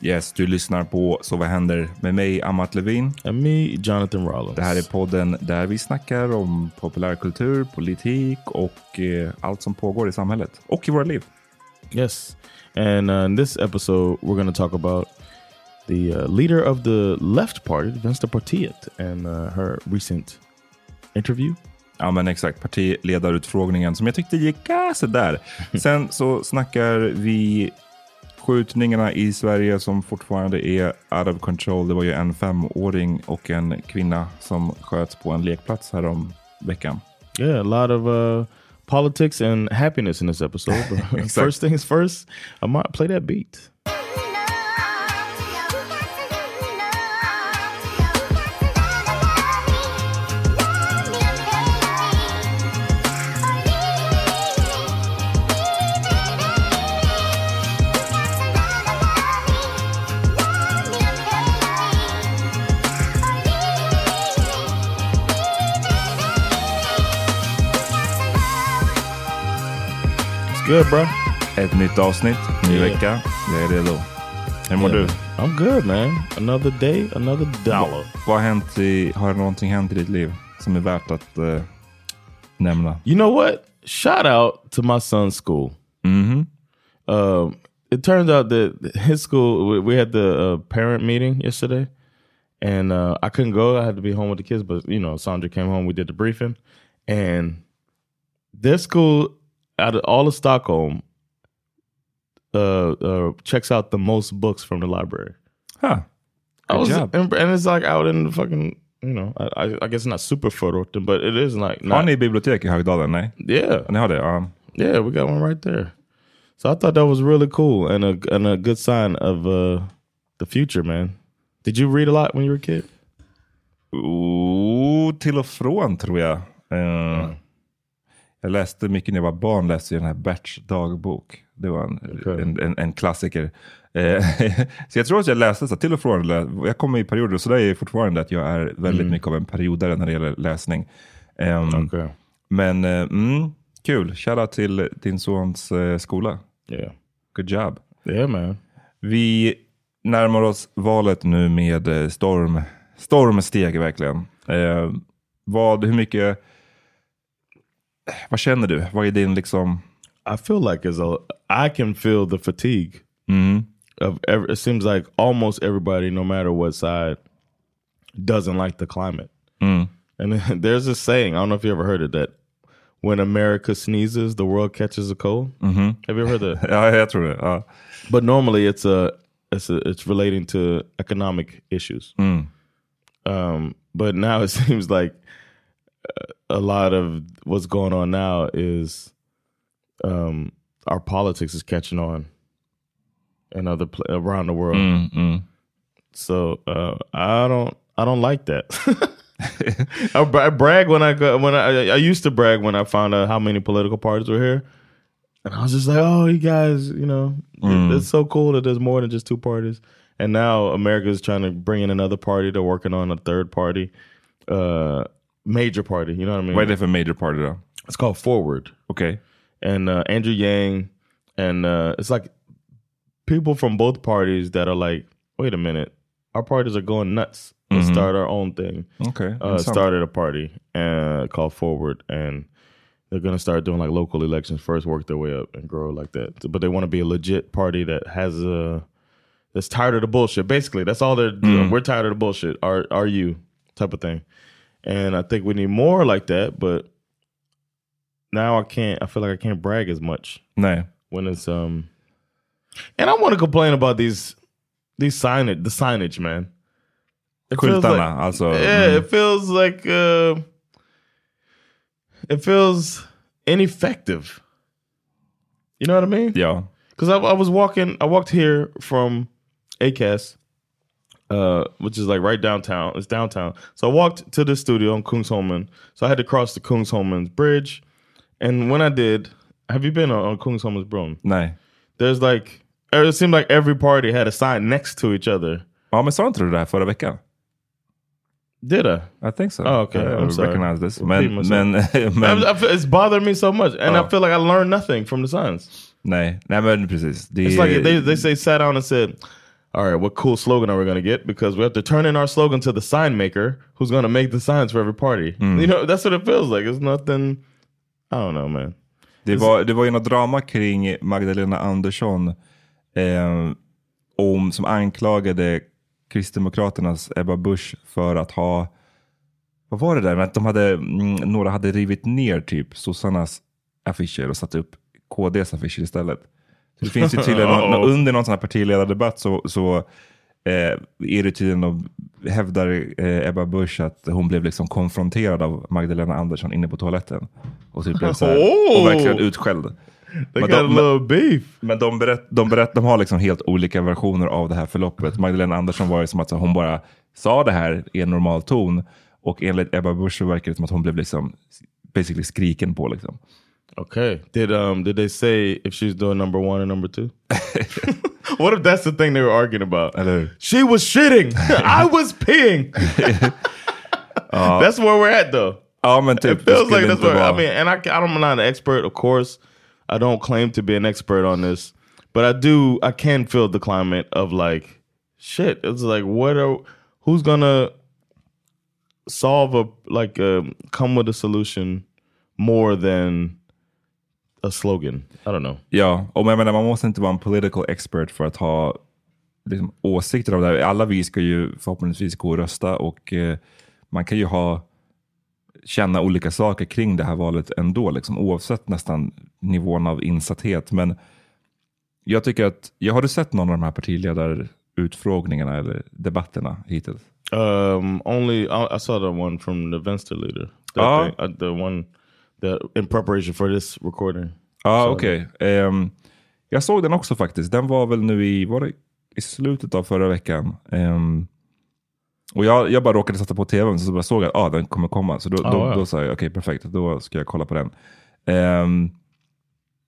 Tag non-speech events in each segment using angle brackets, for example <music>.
Yes, du lyssnar på Så vad händer med mig, Amat Levin. And me, Jonathan Rollins. Det här är podden där vi snackar om populärkultur, politik och eh, allt som pågår i samhället och i våra liv. Yes. And uh, in this episode, we're going to talk about the uh, leader of the left party, Vänsterpartiet, and uh, her recent interview. Ja men exakt, partiledarutfrågningen som jag tyckte gick äh, sådär. <laughs> Sen så snackar vi skjutningarna i Sverige som fortfarande är out of control. Det var ju en femåring och en kvinna som sköts på en lekplats här om veckan. Yeah, a lot of uh, politics and happiness in this episode. Exactly. <laughs> first things first, I might play that beat. Good, bro. Ett nytt avsnitt, ny Yeah. vecka. Jag är redo. Hur mår du? I'm good, man. Another day, another dollar. Vad har hänt i, har någonting hänt i ditt liv som är värt att eh, nämna? You know what? Shout out to my son's school. Mhm. Um, it turns out that his school, we, we had the uh, parent meeting yesterday, and uh, I couldn't go. I had to be home with the kids, but you know, Sandra came home. We did the briefing, and their school, out of all of Stockholm, uh, uh, checks out the most books from the library. Huh. I Good was, job. and, and it's like out in the fucking, you know, I, I, I guess not super förorten, but it is like Har not. ni bibliotek i Högdalen? Nej? Yeah, Ni har det? Ja. yeah, we got one right there. So I thought that was really cool and a and a good sign of uh the future, man. Did you read a lot when you were a kid? Oh, till och från tror jag. Eh, Jag läste mycket när jag var barn, läste jag den här Berts dagbok. Det var en, Okej. en, en, en klassiker. Eh, <laughs> så jag tror att jag läste så till och från. Jag kommer i perioder, så där är jag fortfarande att jag är väldigt mycket av en periodare när det gäller läsning. Ehm, Okay. Men eh, mm, kul, shoutout till din sons eh, skola. Yeah. Good job. Yeah, man. Vi närmar oss valet nu med eh, storm, stormsteg verkligen. Eh, vad, hur mycket, vad känner du? Vad är din liksom, I feel like as a I can feel the fatigue mm, of every, it seems like almost everybody, no matter what side, doesn't like the climate. mm, And <laughs> there's a saying, I don't know if you ever heard it, that when America sneezes, the world catches a cold. mhm. Have you ever heard that? <laughs> I tror det. Ja. but normally it's a it's a, it's relating to economic issues. Mm, Um, but now it <laughs> seems like uh, a lot of what's going on now is um, our politics is catching on in other pla around the world. mm, mm. So uh, I don't I don't like that. <laughs> I, bra- I brag when I go when I I used to brag when I found out how many political parties were here, and I was just like, oh, you guys, you know, it's so cool that there's more than just two parties. And now America is trying to bring in another party. They're working on a third party, uh, major party. You know what I mean? Vad är det för major party då? It's called Forward Okay. and uh, Andrew Yang, and uh, it's like people from both parties that are like, wait a minute, our parties are going nuts. Let's start our own thing. Okay. Uh, started a party uh, called Forward, and they're gonna start doing like local elections first, work their way up, and grow like that. But they want to be a legit party that has a that's tired of the bullshit. Basically, that's all they're doing. We're tired of the bullshit. Are are you type of thing? And I think we need more like that. But now I can't. I feel like I can't brag as much Nej. when it's um. And I want to complain about these these signage, the signage, man. It feels like- alltså. yeah, mm. it feels like uh, it feels ineffective. You know what I mean? Yeah. Because I, I was walking, I walked here from ACAS, uh, which is like right downtown. It's downtown. So I walked to the studio on Kungsholmen. So I had to cross the Kungsholmen's bridge. And when I did, have you been on, on Kungsholmen's bro? Nej. There's like, it seemed like every party had a sign next to each other. Ja, men sa inte du det här förra veckan? Did I? I think so. Oh, okay. I I'm sorry. recognize this. Men, men, <laughs> men it's bothered me so much. And Oh. I feel like I learned nothing from the signs. nej. Nej, men precis. Det, It's like they, they say sat down and said, "All right, what cool slogan are we going to get? Because we have to turn in our slogan to the sign maker, who's going to make the signs for every party." You know, that's what it feels like. It's nothing. I don't know, man. Det var, det var ju något drama kring Magdalena Andersson eh, om, som anklagade Kristdemokraternas Ebba Busch för att ha, vad var det där, att de hade, mm, några hade rivit ner typ sossarnas affischer och satt upp KDs affischer istället. Det finns ju tydligen, någon, <laughs> Uh-oh. under någon sån här partiledardebatt så, så eh, är det tydligen, och hävdar eh, Ebba Busch att hon blev liksom konfronterad av Magdalena Andersson inne på toaletten. Och typ blev så här, Oh! och verkligen utskälld. They Men de- little beef. Men de, berätt, de, berätt, de har liksom helt olika versioner av det här förloppet. Magdalena Andersson var ju som att hon bara sa det här i en normal ton. Och enligt Ebba Busch så verkar det som att hon blev liksom basically skriken på. Liksom. Okay. Did um did they say if she's doing number one or number two? <laughs> what if that's the thing they were arguing about? She was shitting. <laughs> I was peeing. <laughs> That's where we're at, though. Typ. it feels like that's where I mean, and I, I am not an expert, of course. I don't claim to be an expert on this, but I do. I can feel the climate of like, shit. It's like, what are who's gonna solve a like um, come with a solution more than a slogan? I don't know. Ja, och men menar, man måste inte vara en political expert för att ha liksom, åsikter om det här. Alla vi ska ju förhoppningsvis gå och rösta och eh, man kan ju ha känna olika saker kring det här valet ändå, liksom, oavsett nästan nivån av insatthet. Men jag tycker att, jag har du sett någon av de här partiledarutfrågningarna eller debatterna hittills? Um, only I, I saw the one from the Venstre leader. The, Ah. thing, uh, the one that in preparation for this recording. Ja, Så- okej. Ehm, jag såg den också faktiskt. Den var väl nu i, var det i slutet av förra veckan. Ehm, och jag, jag bara råkade sätta på tvn så bara såg jag att ah, den kommer komma. Så då, Ah, då, ja. då sa jag okej perfekt, då ska jag kolla på den. Ehm,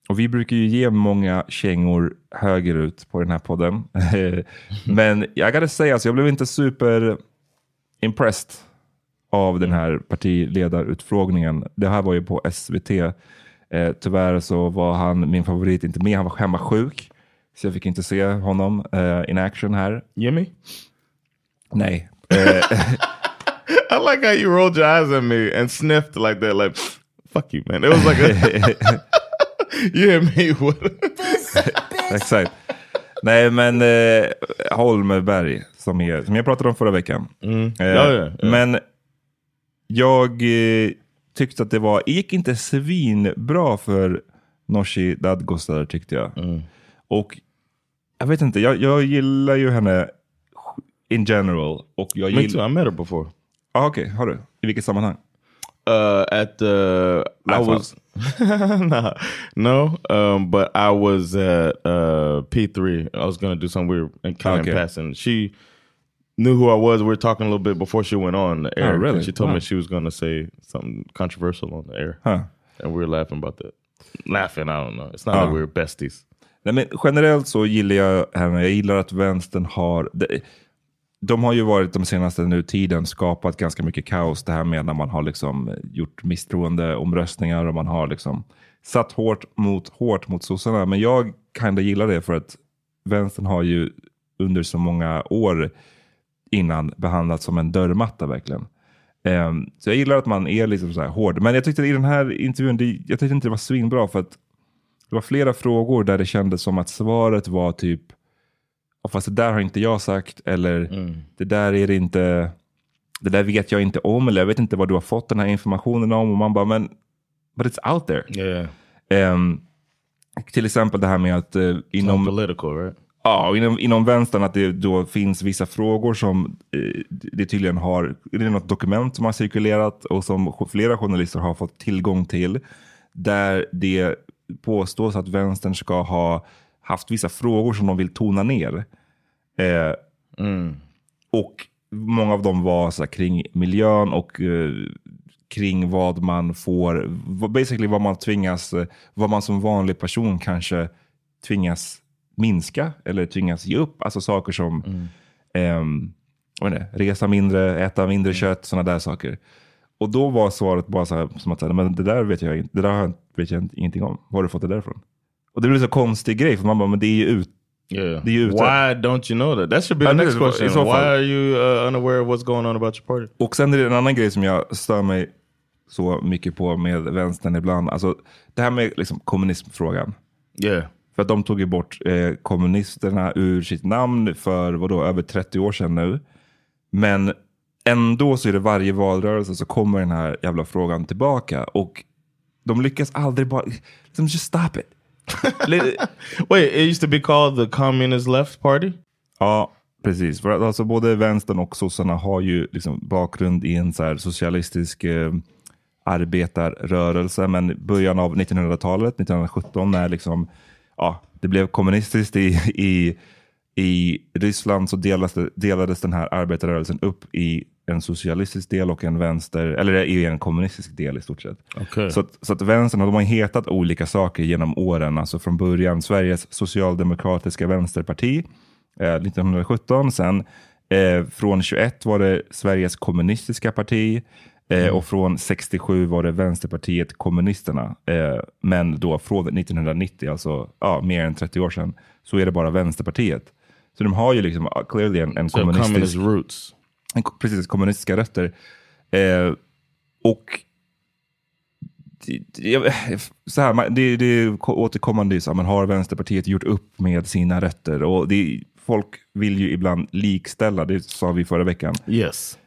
och vi brukar ju ge många kängor högerut på den här podden. <laughs> Men jag gotta säga, alltså, jag blev inte super impressed av den här partiledarutfrågningen. Det här var ju på SVT. Eh, tyvärr så var han min favorit inte med. Han var hemma sjuk. Så jag fick inte se honom eh, in action här. Jimmy? Nej. <laughs> Eh, I like how you rolled your eyes at me and sniffed like that, like fuck you, man. It was like a <laughs> you and me. <laughs> Exakt. Nej, men eh, Holmberg som, är, som jag pratade om förra veckan. Eh, Ja, ja, ja. Men jag eh, tyckte att det var, gick inte svinbra för Nooshi Dadgostar tyckte jag. Mm. Och jag vet inte, jag, jag gillar ju henne in general. Och jag me too. I met her before. Ah, Okej, har du? I vilket sammanhang? Uh, at the I Laugh was <laughs> nah, no, um, but I was at uh P three. I was gonna do something weird and kind of Okay. passing. She knew who I was. We were talking a little bit before she went on the air. Oh, really? She told Wow. me she was gonna say something controversial on the air, Huh. and we were laughing about that. Laughing, I don't know. It's not Oh. like we were besties. Nej, men generellt så gillar jag henne. Jag gillar att vänstern har... De, de har ju varit de senaste nu tiden skapat ganska mycket kaos. Det här med när man har liksom gjort misstroende omröstningar och man har liksom satt hårt mot hårt mot sossarna. Men jag kan gillar det för att vänstern har ju under så många år innan behandlats som en dörrmatta verkligen. Ehm, så jag gillar att man är liksom så här hård. Men jag tyckte i den här intervjun, det, jag tyckte inte det var svinbra för att det var flera frågor där det kändes som att svaret var typ, "Ja, fast det där har inte jag sagt, eller det där är det inte, det där vet jag inte om, eller jag vet inte vad du har fått den här informationen om. Och man bara, men, but it's out there. Yeah, Ehm, till exempel det här med att inom inom, political, right? Ja, och inom, inom vänstern att det då finns vissa frågor som eh, det tydligen har, det är något dokument som har cirkulerat och som flera journalister har fått tillgång till. Där det påstås att vänstern ska ha haft vissa frågor som de vill tona ner. Eh, Och många av dem var så här, kring miljön och eh, kring vad man får, basically vad man tvingas, eh, vad man som vanlig person kanske tvingas minska eller tvingas ge upp. Alltså saker som vad är det, resa mindre, äta mindre kött, sådana där saker. Och då var svaret bara så här, som att men det där vet jag inte, det där vet jag inte- ingenting om. Var har du fått det därifrån? Och det blir så konstig grej, för man bara, men det är ju ut. Yeah. Det är ju ute. Why don't you know that? That should be the next question. Why fall. are you uh, unaware of what's going on about your party? Och sen är det en annan grej som jag stör mig så mycket på med vänstern ibland. Alltså det här med liksom, kommunismfrågan. Yeah. För att de tog ju bort eh, kommunisterna ur sitt namn för vadå, över 30 år sedan nu. Men ändå så är det varje valrörelse så kommer den här jävla frågan tillbaka. Och de lyckas aldrig bara, liksom, just stop it. <laughs> Wait, it used to be called the Communist Left Party? Ja, precis. För att alltså både vänstern och sossarna har ju liksom bakgrund i en så socialistisk eh, arbetarrörelse. Men början av 1900-talet, 1917, när liksom, ja, det blev kommunistiskt i, i, i Ryssland så delades, delades den här arbetarrörelsen upp i en socialistisk del och en vänster, eller i en kommunistisk del i stort sett. Okej. Så, att, så att vänstern de har hetat olika saker genom åren. Alltså från början Sveriges socialdemokratiska vänsterparti eh, 1917. Sen eh, från 21 var det Sveriges kommunistiska parti. Eh, Och från 67 var det Vänsterpartiet kommunisterna. Eh, men då från 1990, alltså ja, mer än 30 år sedan, så är det bara Vänsterpartiet. Så de har ju liksom uh, clearly en, en So kommunistisk roots. en, precis, kommunistiska rötter. Eh, och så här, det, det är återkommande, så här, man har Vänsterpartiet gjort upp med sina rötter. Och det, folk vill ju ibland likställa, det sa vi förra veckan, Yes.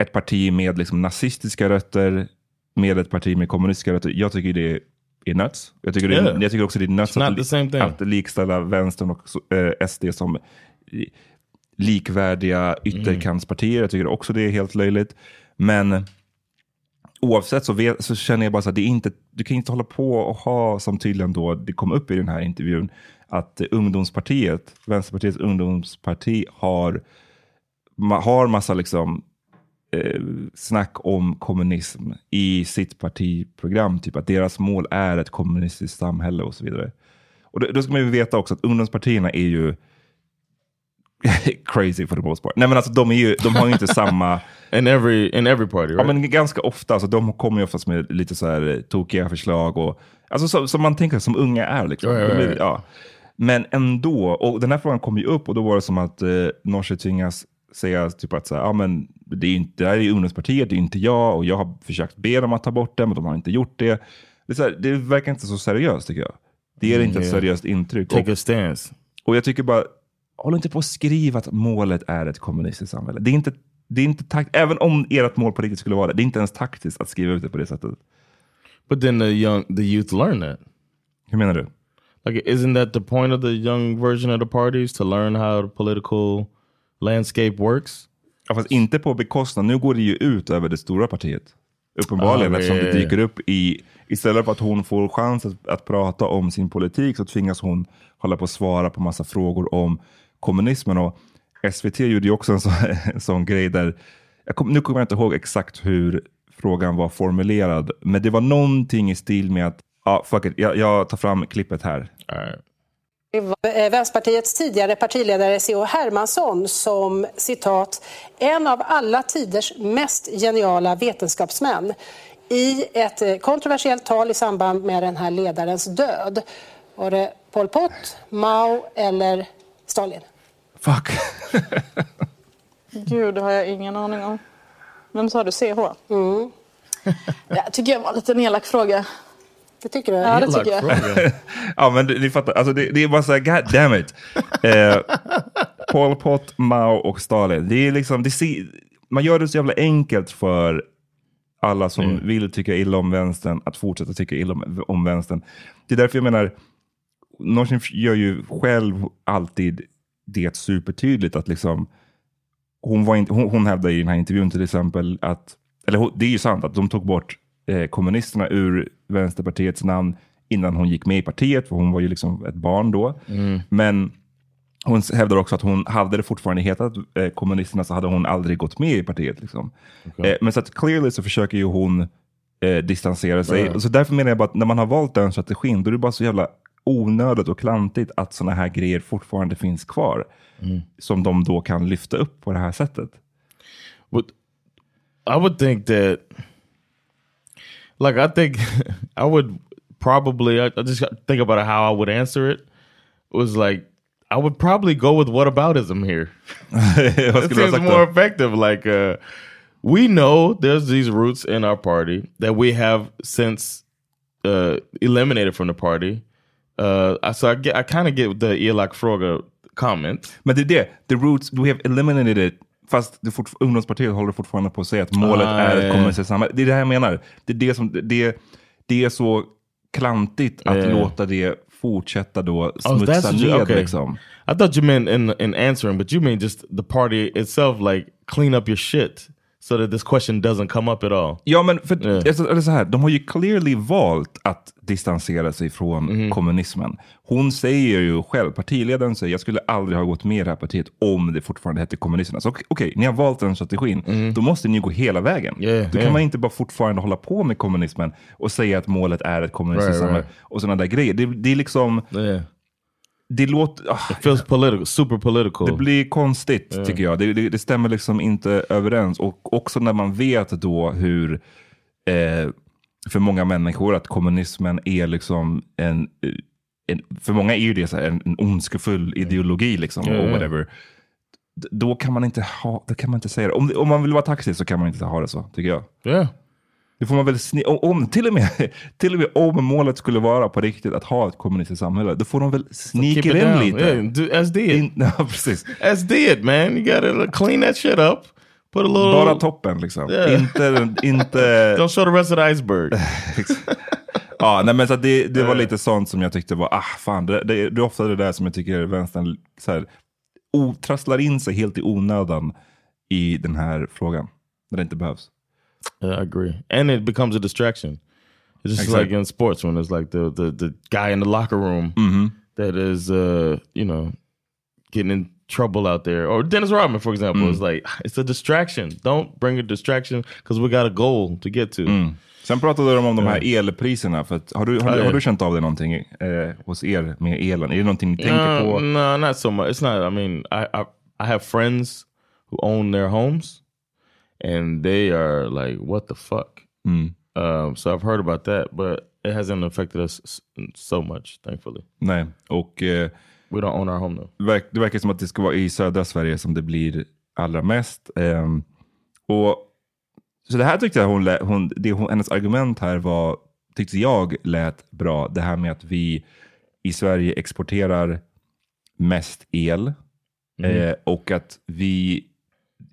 Mm, ett parti med liksom nazistiska rötter med ett parti med kommunistiska rötter. Jag tycker det är nuts. Jag tycker, det, Yeah. jag tycker också det är nuts att, att likställa vänstern och eh, SD som likvärdiga ytterkantspartier. Jag tycker också det är helt löjligt. Men oavsett så, vet, så känner jag bara så att det är inte, du kan inte hålla på och ha, som tydligen då det kom upp i den här intervjun, att ungdomspartiet, Vänsterpartiets ungdomsparti har, har massa liksom eh, snack om kommunism i sitt partiprogram. Typ att deras mål är ett kommunistiskt samhälle och så vidare. Och då, då ska man ju veta också att ungdomspartierna är ju <laughs> crazy for the most part. Nej men alltså de, är ju, de har ju inte samma... <laughs> In every, in every party right? Ja men ganska ofta, alltså, de kommer ju oftast med lite så här eh, tokiga förslag. Och, alltså så, som man tänker som unga är. Liksom. De är- ja. Men ändå, och den här frågan kom ju upp och då var det som att eh, Norse tvingas säga typ att så här, ja, men det, är inte, det här är ungdomspartiet, det är inte jag och jag har försökt be dem att ta bort det men de har inte gjort det. Det, här, det verkar inte så seriöst tycker jag. Det ger inte ett Yeah. seriöst intryck. Take Och- a stance. och jag tycker bara, håll inte på att skriva att målet är ett kommunistiskt samhälle. Det är inte, det är inte takt, även om ert mål på riktigt skulle vara det, det är inte ens taktiskt att skriva ut det på det sättet. But then the young, the youth learn that. Hur menar du? Like, isn't that the point of the young version of the parties to learn how the political landscape works? Ja, fast inte på bekostnad, nu går det ju ut över det stora partiet. Uppenbarligen, Ah, eftersom det dyker upp i, istället för att hon får chans att, att prata om sin politik så tvingas hon hålla på att svara på massa frågor om kommunismen. Och SVT gjorde ju också en sån, <laughs> en sån grej där, kom, nu kommer jag inte ihåg exakt hur frågan var formulerad, men det var någonting i stil med att, ja fuck it, jag, jag tar fram klippet här. Det var, eh, Vänsterpartiets tidigare partiledare C.H. Hermansson som citat en av alla tiders mest geniala vetenskapsmän i ett eh, kontroversiellt tal i samband med den här ledarens död. Var det Pol Pot, Mao eller Stalin? Fuck. Gud, det har jag ingen aning om. Vem sa du? CH? Mm. <laughs> Jag tycker jag var en liten elak fråga. Det tycker du? Ja, det tycker jag. <laughs> ja, men ni fattar. Alltså, det, det är bara så här, god damn it. <laughs> Eh, Pol Pot, Mao och Stalin. Det är liksom, det ser, man gör det så jävla enkelt för alla som vill tycka illa om vänstern att fortsätta tycka illa om, om vänstern. Det är därför jag menar, Norsin gör ju själv alltid det supertydligt att liksom hon, var inte, hon, hon hävdade i den här intervjun till exempel att, eller det är ju sant att de tog bort eh, kommunisterna ur Vänsterpartiets namn innan hon gick med i partiet, för hon var ju liksom ett barn då. Men hon hävdar också att hon hade det fortfarande hetat eh, kommunisterna så hade hon aldrig gått med i partiet. Liksom. Eh, men så att clearly så försöker ju hon eh, distansera sig. Ja. Så därför menar jag bara att när man har valt den strategin, då är det bara så jävla onödigt och klantigt att sådana här grejer fortfarande finns kvar. Som de då kan lyfta upp på det här sättet. But I would think that, like, I think <laughs> I would probably, I, I just think about how I would answer it. Was like, I would probably go with whataboutism here. <laughs> Vad it seems more effective. Like, uh, we know there's these roots in our party that we have since uh, eliminated from the party. Uh, so I get, I kind of get the Elak Froga comment. But det är det, the roots, we have eliminated it. Fast det fort, ungdomspartiet håller fortfarande på att säga att målet Ah, är ett kommunistiskt samhälle. Det är det här jag menar. Det är, det som, det, det är så klantigt att ja. låta det fortsätta då Oh, smutsa you, ned. okay. Liksom. I thought you meant in in answering, but you mean just the party itself, like clean up your shit so that this question doesn't come up at all. Ja, men för, Ja. alltså, eller så här, de har ju clearly valt att distansera sig från Mhm. kommunismen. Hon säger ju själv, partiledaren säger, jag skulle aldrig ha gått med i det här partiet om det fortfarande hette kommunisterna. Så okej, okej, ni har valt den strategin. Då måste ni gå hela vägen. Yeah, Då kan yeah. man inte bara fortfarande hålla på med kommunismen och säga att målet är ett kommunistiskt Right, samhälle. right. Och sådana där grejer. Det, det är liksom, Yeah, det låter... ah, it feels political, super political. det blir konstigt tycker jag. Det, det, det stämmer liksom inte överens. Och också när man vet då hur, eh, för många människor, att kommunismen är liksom en, eh, en för många är ju det så här, en, en ondskefull ideologi liksom. Ja, och whatever. Då kan man inte ha, då kan man inte säga det. Om, om man vill vara taxi så kan man inte ha det så, tycker jag. yeah. Det får man väl sni- om, till, och med, <laughs> till och med om målet skulle vara på riktigt att ha ett kommunistiskt samhälle, då får de väl it in down. lite. Yeah, do, as did. In, <laughs> ja, precis. as did, man. You gotta clean that shit up. Put a little. Bara toppen liksom. Yeah. Inte, <laughs> inte... Don't show the rest of the iceberg. ja, nej, men så det, det var lite sånt som jag tyckte var, ah fan, det, det, det är ofta det där som jag tycker vänstern så här, o, trasslar in sig helt i onödan i den här frågan. När det inte behövs. Yeah, I agree. And it becomes a distraction. It's just Exactly. like in sports when it's like the, the, the guy in the locker room that is, uh, you know, getting in trouble out there. Or Dennis Rodman, for example, Mm. is like, it's a distraction. Don't bring a distraction because we got a goal to get to. Sen pratade de om de här elpriserna. För att, har, du, har, du- har du känt av det någonting eh, hos er med elen? Är det någonting ni tänker no, på? No, not so much. It's not. I mean, I, I I have friends who own their homes, and they are like, "What the fuck?" Mm. Um, so I've heard about that, but it hasn't affected us so much, thankfully. Nej, och eh, We don't own our home though. verk, det verkar som att det ska vara i södra Sverige som det blir allra mest. Ehm, och, så det här tyckte jag hon, hon, det hon, hennes argument här var, tyckte jag lät bra. Det här med att vi i Sverige exporterar mest el eh, och att vi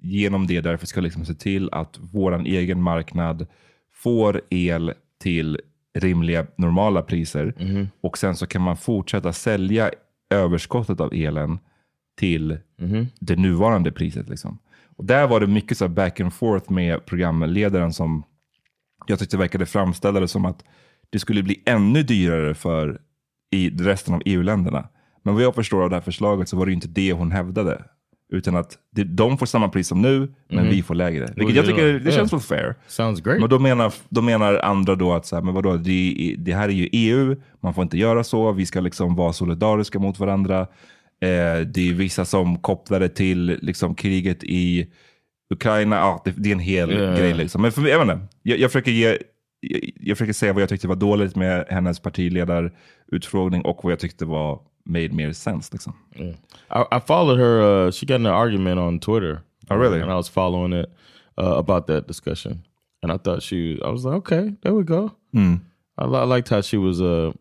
genom det därför ska liksom se till att våran egen marknad får el till rimliga normala priser och sen så kan man fortsätta sälja överskottet av elen till det nuvarande priset. Liksom. Och där var det mycket så back and forth med programledaren som jag tyckte verkade framställa det som att det skulle bli ännu dyrare för i resten av EU-länderna. Men vad jag förstår av det här förslaget så var det inte det hon hävdade. Utan att det, de får samma pris som nu, men Mhm. vi får lägre. Vilket jag tycker det känns väl fair. Sounds great. Men då menar, då menar andra då att så här, men vadå, det, det här är ju EU, man får inte göra så, vi ska liksom vara solidariska mot varandra. Eh, det är vissa som kopplar det till liksom, kriget i Ukraina, ja, det, det är en hel ja. grej. Liksom. Men för, jag, inte, jag, jag, försöker ge, jag, jag försöker säga vad jag tyckte var dåligt med hennes partiledarutfrågning och vad jag tyckte var made mer sense. Liksom. Yeah. I, I followed her. Uh, she got in an argument on Twitter. Oh, really? And I was following it uh, about that discussion. And I thought she, I was like, okay, there we go. Mm. I, I liked how she was uh,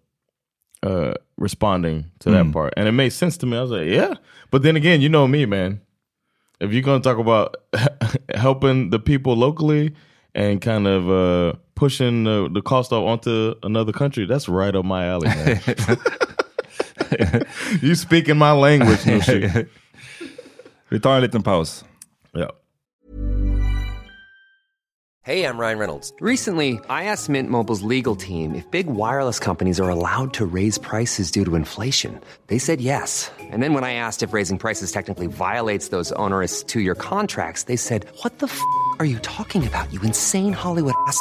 uh, responding to that part. And it made sense to me. I was like, yeah. But then again, you know me, man. If you're going to talk about <laughs> helping the people locally and kind of uh, pushing the, the cost off onto another country, that's right up my alley, man. <laughs> <laughs> you speak in my language, no shit. <laughs> Vi tar en liten paus. Yeah. Hey, I'm Ryan Reynolds. Recently, I asked Mint Mobile's legal team if big wireless companies are allowed to raise prices due to inflation. They said yes. And then when I asked if raising prices technically violates those onerous two year contracts, they said, What the f are you talking about, you insane Hollywood ass?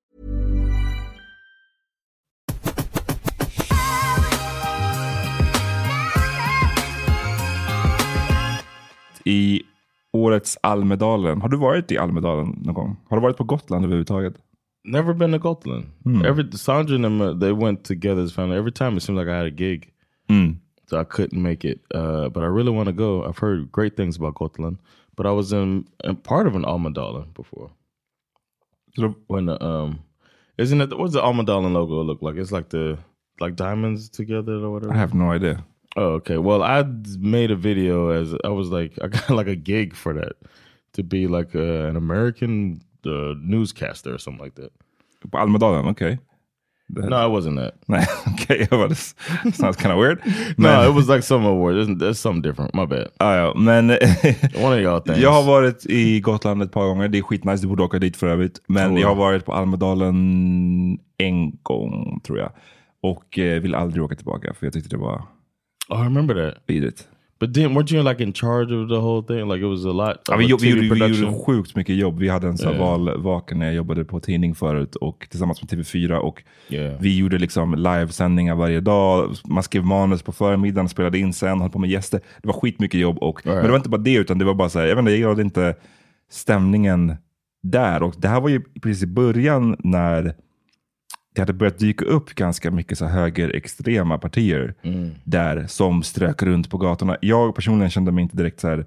I årets Almedalen, har du varit i Almedalen någon gång? Har du varit på Gotland överhuvudtaget? Never been to Gotland. Every Sandra and them, uh, they went together as family. Every time it seemed like I had a gig, so I couldn't make it. Uh, but I really want to go. I've heard great things about Gotland. But I was in, in part of an Almedalen before. Då- When the, um, isn't it? What's the Almedalen logo look like? It's like the like diamonds together or whatever. I have no idea. Oh, okay. Well, I made a video as I was like, I got <laughs> like a gig for that to be like uh, an American uh, newscaster or something like that. På Almedalen, okej. Det- No, it wasn't that. <laughs> Jag bara, this sounds kind of weird. <laughs> No, it was like some award. There's, there's something different. My bad. ah, ja, men One of y'all things. jag har varit i Gotland ett par gånger. Det är skitnice, du borde åka dit för övrigt. Men Oh, jag har varit på Almedalen en gång, tror jag. Och eh, vill aldrig åka tillbaka, för jag tyckte det var... Oh, I remember that. Vidrigt. But then weren't you like in charge of the whole thing? Like it was a lot. Ja, vi, jobb- vi, gjorde, vi gjorde sjukt mycket jobb. Vi hade en sån Ja. valvaka när jag jobbade på tidning förut och tillsammans med TV4. Och Ja. Vi gjorde liksom livesändningar varje dag. Man skrev manus på förmiddagen, spelade in sen, höll på med gäster. Det var skitmycket jobb. Och, Men det var inte bara det, utan det var bara så här, jag, vet inte, jag gillade inte stämningen där. Och det här var ju precis i början när det hade börjat dyka upp ganska mycket så högerextrema partier där som strök runt på gatorna. Jag personligen kände mig inte direkt så här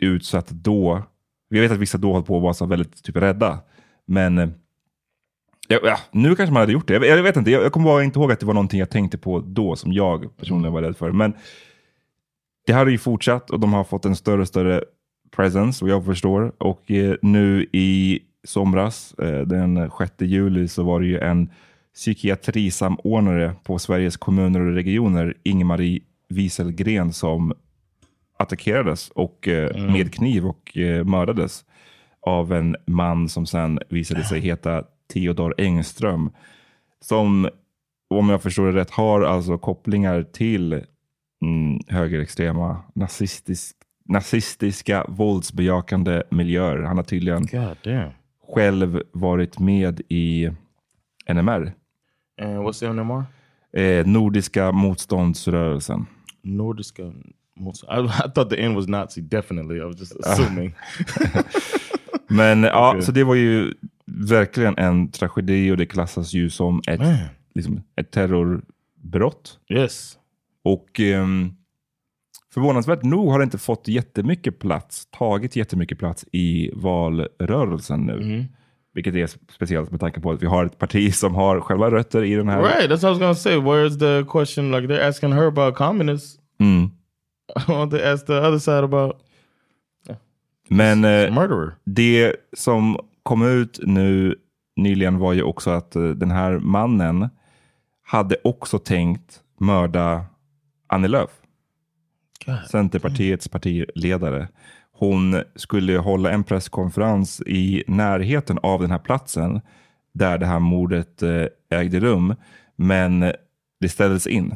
utsatt då. Jag vet att vissa då höll på att vara så väldigt typ rädda. Men eh, ja, ja, nu kanske man hade gjort det. Jag, jag vet inte, jag, jag kommer bara inte ihåg att det var någonting jag tänkte på då som jag personligen var rädd för. Men det här har ju fortsatt och de har fått en större och större presence, vad jag förstår. Och eh, nu i somras, eh, den 6 juli, så var det ju en psykiatrisamordnare på Sveriges kommuner och regioner, Ingmarie Wieselgren, som attackerades och, eh, med kniv och eh, mördades av en man som sen visade sig heta Theodor Engström. Som, om jag förstår det rätt, har alltså kopplingar till mm, högerextrema, nazistisk, nazistiska, våldsbejakande miljöer. Han har tydligen God. Själv varit med i NMR, And what's the NMR? eh, Nordiska motståndsrörelsen. Nordiska. Most- I, I thought the N was Nazi. Definitely. I was just assuming. <laughs> Men ja, Okej. så det var ju verkligen en tragedi och det klassas ju som ett, liksom, ett terrorbrott. yes. Och ehm, förvånansvärt nog har det inte fått jättemycket plats, tagit jättemycket plats i valrörelsen nu. Vilket är speciellt med tanke på att vi har ett parti <laughs> som har själva rötter i den här. Right. That's what I was gonna say. Where's the question? Like they're asking her about communists. Mm. <laughs> Want to ask the other side about Men eh, det som kom ut nu nyligen var ju också att eh, den här mannen hade också tänkt mörda Annie Lööf. Centerpartiets partiledare. Hon skulle hålla en presskonferens i närheten av den här platsen där det här mordet eh, ägde rum. Men det ställdes in.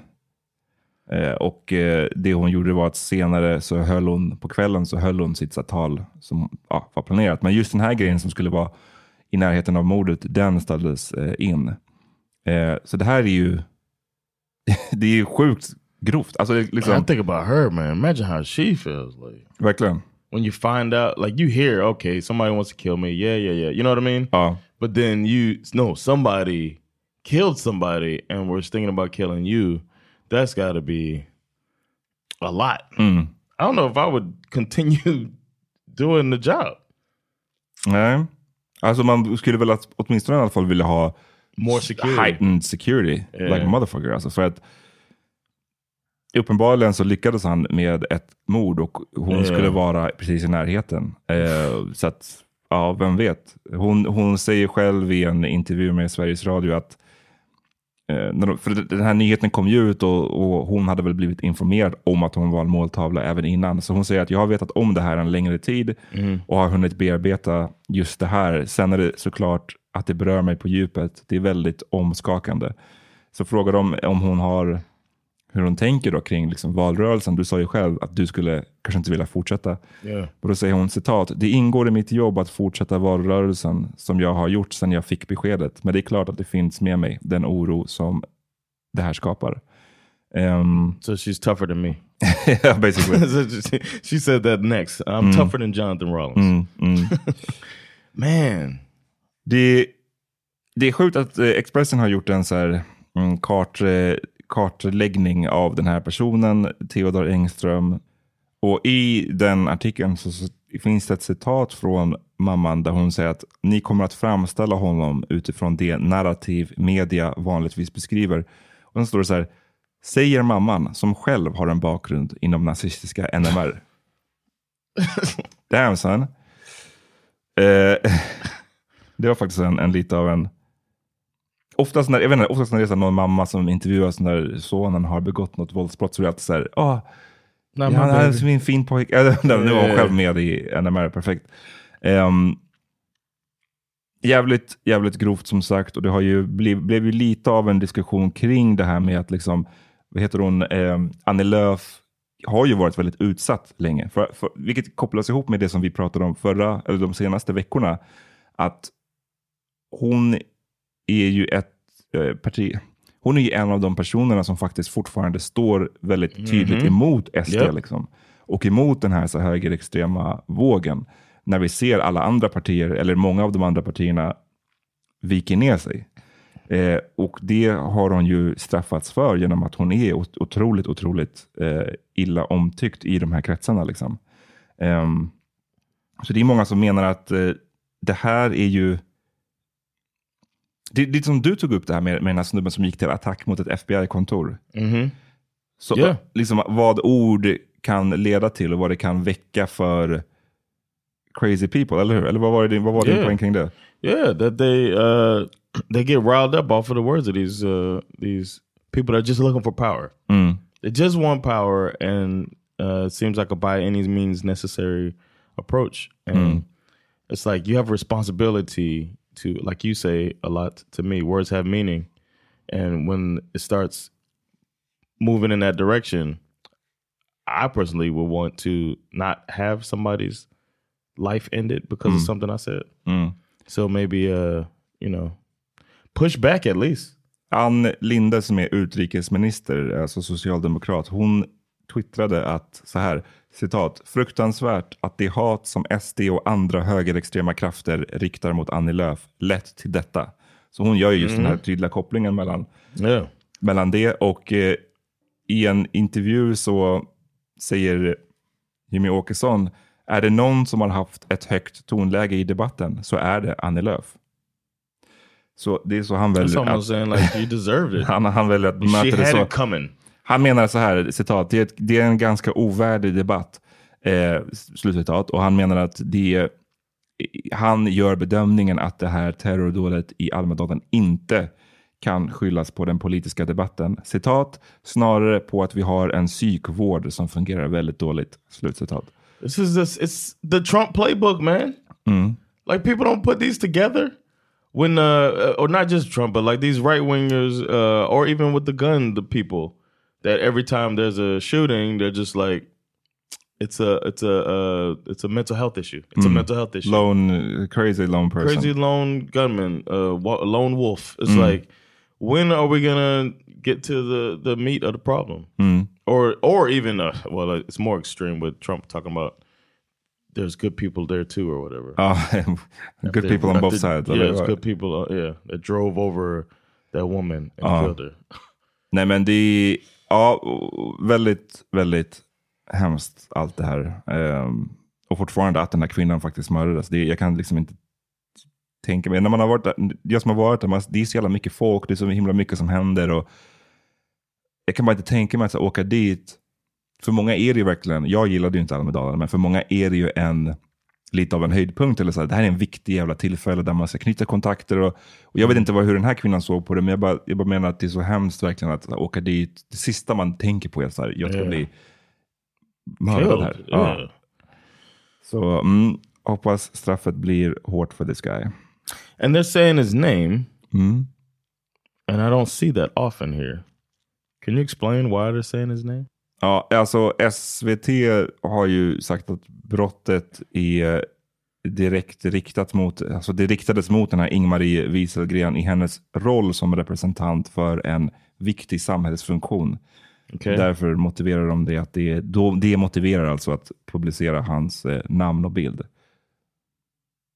Eh, och eh, det hon gjorde var att senare så höll hon, på kvällen så höll hon sitt tal som ja, var planerat. Men just den här grejen som skulle vara i närheten av mordet, den ställdes in. Så det här är ju, <laughs> det är ju sjukt grovt. Alltså, det, liksom, I think about her, man. Imagine how she feels. Like verkligen. when you find out, like you hear, okay, somebody wants to kill me. Yeah, yeah, yeah. You know what I mean? Ja. But then you no, somebody killed somebody and was thinking about killing you. That's got to be a lot. Mm. I don't know if I would continue <laughs> doing the job. Nej. Alltså man skulle väl åtminstone i alla fall vilja ha More security. heightened security. Yeah. Like motherfucker. Alltså för att uppenbarligen så lyckades han med ett mord och hon Yeah. skulle vara precis i närheten. Eh, så att, ja, vem vet. Hon, hon säger själv i en intervju med Sveriges Radio att eh, när de, för den här nyheten kom ju ut och, och hon hade väl blivit informerad om att hon var en måltavla även innan. Så hon säger att jag har vetat om det här en längre tid och har hunnit bearbeta just det här. Sen är det såklart att det berör mig på djupet. Det är väldigt omskakande. Så frågar de om hon har hur hon tänker då kring liksom valrörelsen. Du sa ju själv att du skulle kanske inte vilja fortsätta. Yeah. Och då säger hon citat. Det ingår i mitt jobb att fortsätta valrörelsen som jag har gjort sedan jag fick beskedet. Men det är klart att det finns med mig den oro som det här skapar. Um, So she's tougher than me. <laughs> yeah, basically. <laughs> So she, said that next. I'm tougher than Jonathan Rollins. Mm, mm. <laughs> Man. Det, det är sjukt att eh, Expressen har gjort en så här, mm, kart, eh, kartläggning av den här personen, Theodor Engström. Och i den artikeln så, finns det ett citat från mamman där hon säger att ni kommer att framställa honom utifrån det narrativ media vanligtvis beskriver. Och sen står det så här, säger mamman som själv har en bakgrund inom nazistiska NMR. <laughs> Damn son. Eh, <laughs> det var faktiskt en, en lite av en... Oftast när, jag vet inte, oftast när det är så här någon mamma som intervjuas när sonen har begått något våldsbrott så är det alltid så här, åh, ja, han är baby." min fin pojke. <laughs> Nu var hon Yeah. själv med i NMR, perfekt. Ehm, jävligt, jävligt grovt som sagt och det har ju bliv, blev ju lite av en diskussion kring det här med att liksom vad heter hon, eh, Annie Lööf har ju varit väldigt utsatt länge. För, för, vilket kopplas ihop med det som vi pratade om förra, eller de senaste veckorna. Att hon är ju ett eh, parti, hon är ju en av de personerna som faktiskt fortfarande står väldigt tydligt Mhm. emot SD. Yep. Liksom, och emot den här så högerextrema vågen. När vi ser alla andra partier, eller många av de andra partierna, viker ner sig. Eh, och det har hon ju straffats för genom att hon är ot- otroligt, otroligt eh, illa omtyckt i de här kretsarna. Liksom. Ehm, så det är många som menar att eh, det här är ju... Det, är som du tog upp det här med, med den här snubben som gick till attack mot ett FBI-kontor. Mhm. Så Ja. liksom, vad ord kan leda till och vad det kan väcka för crazy people, eller hur? Eller vad var, det, vad var din Yeah. poäng kring det? Yeah, that they uh they get riled up off of the words of these uh these people that are just looking for power. Mm. They just want power, and uh, it seems like a by any means necessary approach. And Mm. it's like you have responsibility to, like you say a lot to me, words have meaning, and when it starts moving in that direction, I personally would want to not have somebody's life ended because of Mm. something I said. Mm. So maybe uh, you know, push back at least. Ann Linde som är utrikesminister, alltså socialdemokrat, hon twittrade att så här, citat, fruktansvärt att det hat som SD och andra högerextrema krafter riktar mot Annie Lööf lett till detta. Så hon gör ju just den här tydliga kopplingen mellan, Yeah. mellan det och eh, i en intervju så säger Jimmy Åkesson, är det någon som har haft ett högt tonläge i debatten så är det Annie Lööf. Så det är så han That's väljer almost saying like you deserved it. <laughs> han, han väljer att bemöta det så. coming. Han menar så här, citat, det är, ett, det är en ganska ovärdig debatt. Eh, slutcitat. Och han menar att det, han gör bedömningen att det här terrordådet i Almedalen inte kan skyllas på den politiska debatten. Citat, snarare på att vi har en psykvård som fungerar väldigt dåligt. Slutcitat. This is this it's the Trump playbook, man. Mm. Like people don't put these together when uh or not just Trump, but like these right wingers uh or even with the gun the people that every time there's a shooting, they're just like it's a it's a uh it's a mental health issue. It's a Mm. mental health issue. Lone, crazy lone person. Crazy lone gunman, uh lone wolf. It's Mm. like when are we gonna get to the the meat of the problem? Mm. or or even uh, well, uh, it's more extreme with Trump talking about there's good people there too or whatever. Ja, <laughs> good people on both sides. Yeah, good people. Uh, yeah, that drove over that woman and Ja. killed her. Nej men det är ja, väldigt, väldigt hemskt allt det här. Ehm, och fortfarande att den här kvinnan faktiskt mördades. Det, jag kan liksom inte tänka mig. När man har varit där, jag som har varit där, man, det är så jävla mycket folk, det är så himla mycket som händer. Och jag kan bara inte tänka mig att så, åka dit. För många är det ju verkligen, jag gillade ju inte Almedalen, men för många är det ju en lite av en höjdpunkt. Eller så här, det här är en viktig jävla tillfälle där man ska knyta kontakter. Och, och jag vet inte vad, hur den här kvinnan såg på det, men jag bara, jag bara menar att det är så hemskt verkligen att åka dit. Det sista man tänker på är så här, jag ska Yeah. bli mördad här. Killed, Ja. yeah. Så mm, hoppas straffet blir hårt för this guy. And they're saying his name, Mm. and I don't see that often here. Can you explain why they're saying his name? Ja, alltså SVT har ju sagt att brottet är direkt riktat mot, alltså det riktades mot den här Ingmarie Wieselgren i hennes roll som representant för en viktig samhällsfunktion. Okay. Därför motiverar de det att det, då, det motiverar alltså att publicera hans eh, namn och bild.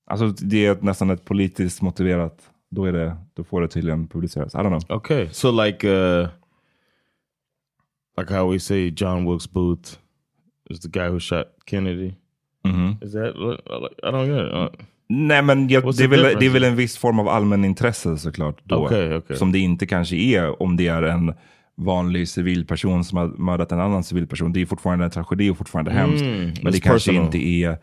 Alltså det är nästan ett politiskt motiverat, då, är det, då får det tydligen publiceras. I don't know. Okay, so like uh like how we say John Wilkes Booth is the guy who shot Kennedy. Mhm. Is that I don't get it. Uh, Nej men jag, det, är väl, det är väl en viss form av allmänintresse såklart. Då, Okej, okej. Som det inte kanske är om det är en vanlig civilperson som har mördat en annan civilperson. Det är fortfarande en tragedi och fortfarande hemskt. Men Mm, det kanske personal. inte är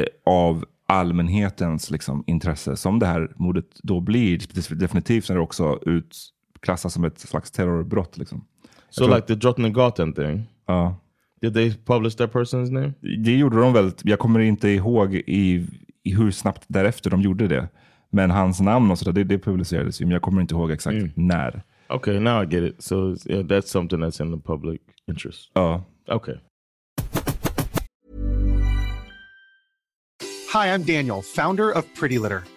eh, av allmänhetens liksom, intresse som det här mordet då blir. Definitivt är det också utklassas som ett slags terrorbrott. Liksom. So tror- like the Drottninggatan thing. Ja. Did they publish that person's name? Det gjorde de väl. Jag kommer inte ihåg i, i hur snabbt därefter de gjorde det. Men hans namn och sådär, det, det publicerades ju. Men jag kommer inte ihåg exakt när. Okay, now I get it. So yeah, that's something that's in the public interest. Ja. Okay. Hi, I'm Daniel, founder of Pretty Litter.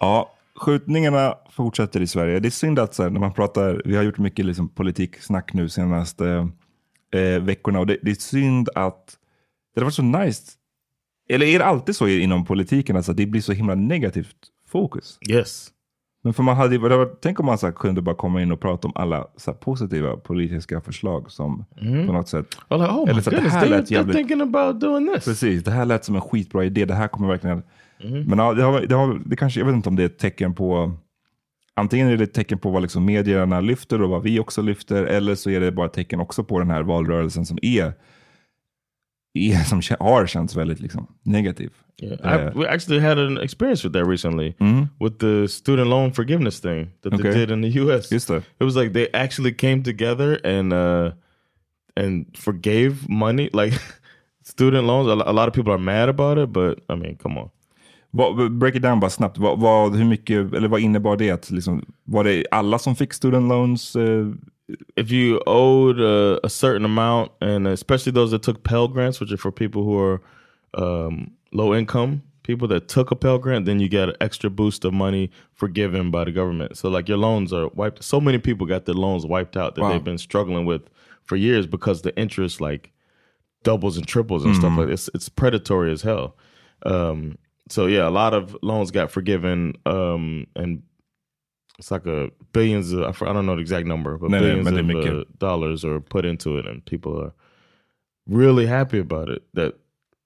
Ja, skjutningarna fortsätter i Sverige. Det är synd att här, när man pratar, vi har gjort mycket liksom, politiksnack nu senaste eh, veckorna och det, det är synd att det har varit så nice. Eller är det alltid så inom politiken, alltså, att det blir så himla negativt fokus? Yes. Men för man hade, det var, tänk om man så här, kunde bara komma in och prata om alla så här, positiva politiska förslag som Mm. på något sätt... Well, oh Eller så goodness, det här lät jävligt- thinking about doing this. Precis, det här lät som en skitbra idé. Det här kommer verkligen... Mhm. Men ja, det, har, det, har, det kanske, jag vet inte om det är ett tecken på... Antingen är det ett tecken på vad liksom medierna lyfter och vad vi också lyfter, eller så är det bara ett tecken också på den här valrörelsen som är, är som har känts väldigt liksom, negativ. Yeah, I, we actually had an experience with that recently Mhm. with the student loan forgiveness thing that Okay. they did in the U.S. Just det. It was like they actually came together and uh, and forgave money, like <laughs> student loans. A, lo- a lot of people are mad about it, but I mean, come on. Vad, break it down bara snabbt. Vad, vad, hur mycket, eller vad innebar det? Att, liksom, var det alla som fick student loans? eh, If you owed uh, a certain amount, and especially those that took Pell grants, which are for people who are um, low income people that took a Pell grant, then you get an extra boost of money forgiven by the government. So like your loans are wiped. So many people got their loans wiped out that Wow. they've been struggling with for years because the interest like doubles and triples and stuff Mhm. like this. It's predatory as hell. Um, so yeah, a lot of loans got forgiven, um, and it's like a billions. Of, I don't know the exact number, but nej, billions of uh, dollars are put into it, and people are really happy about it. That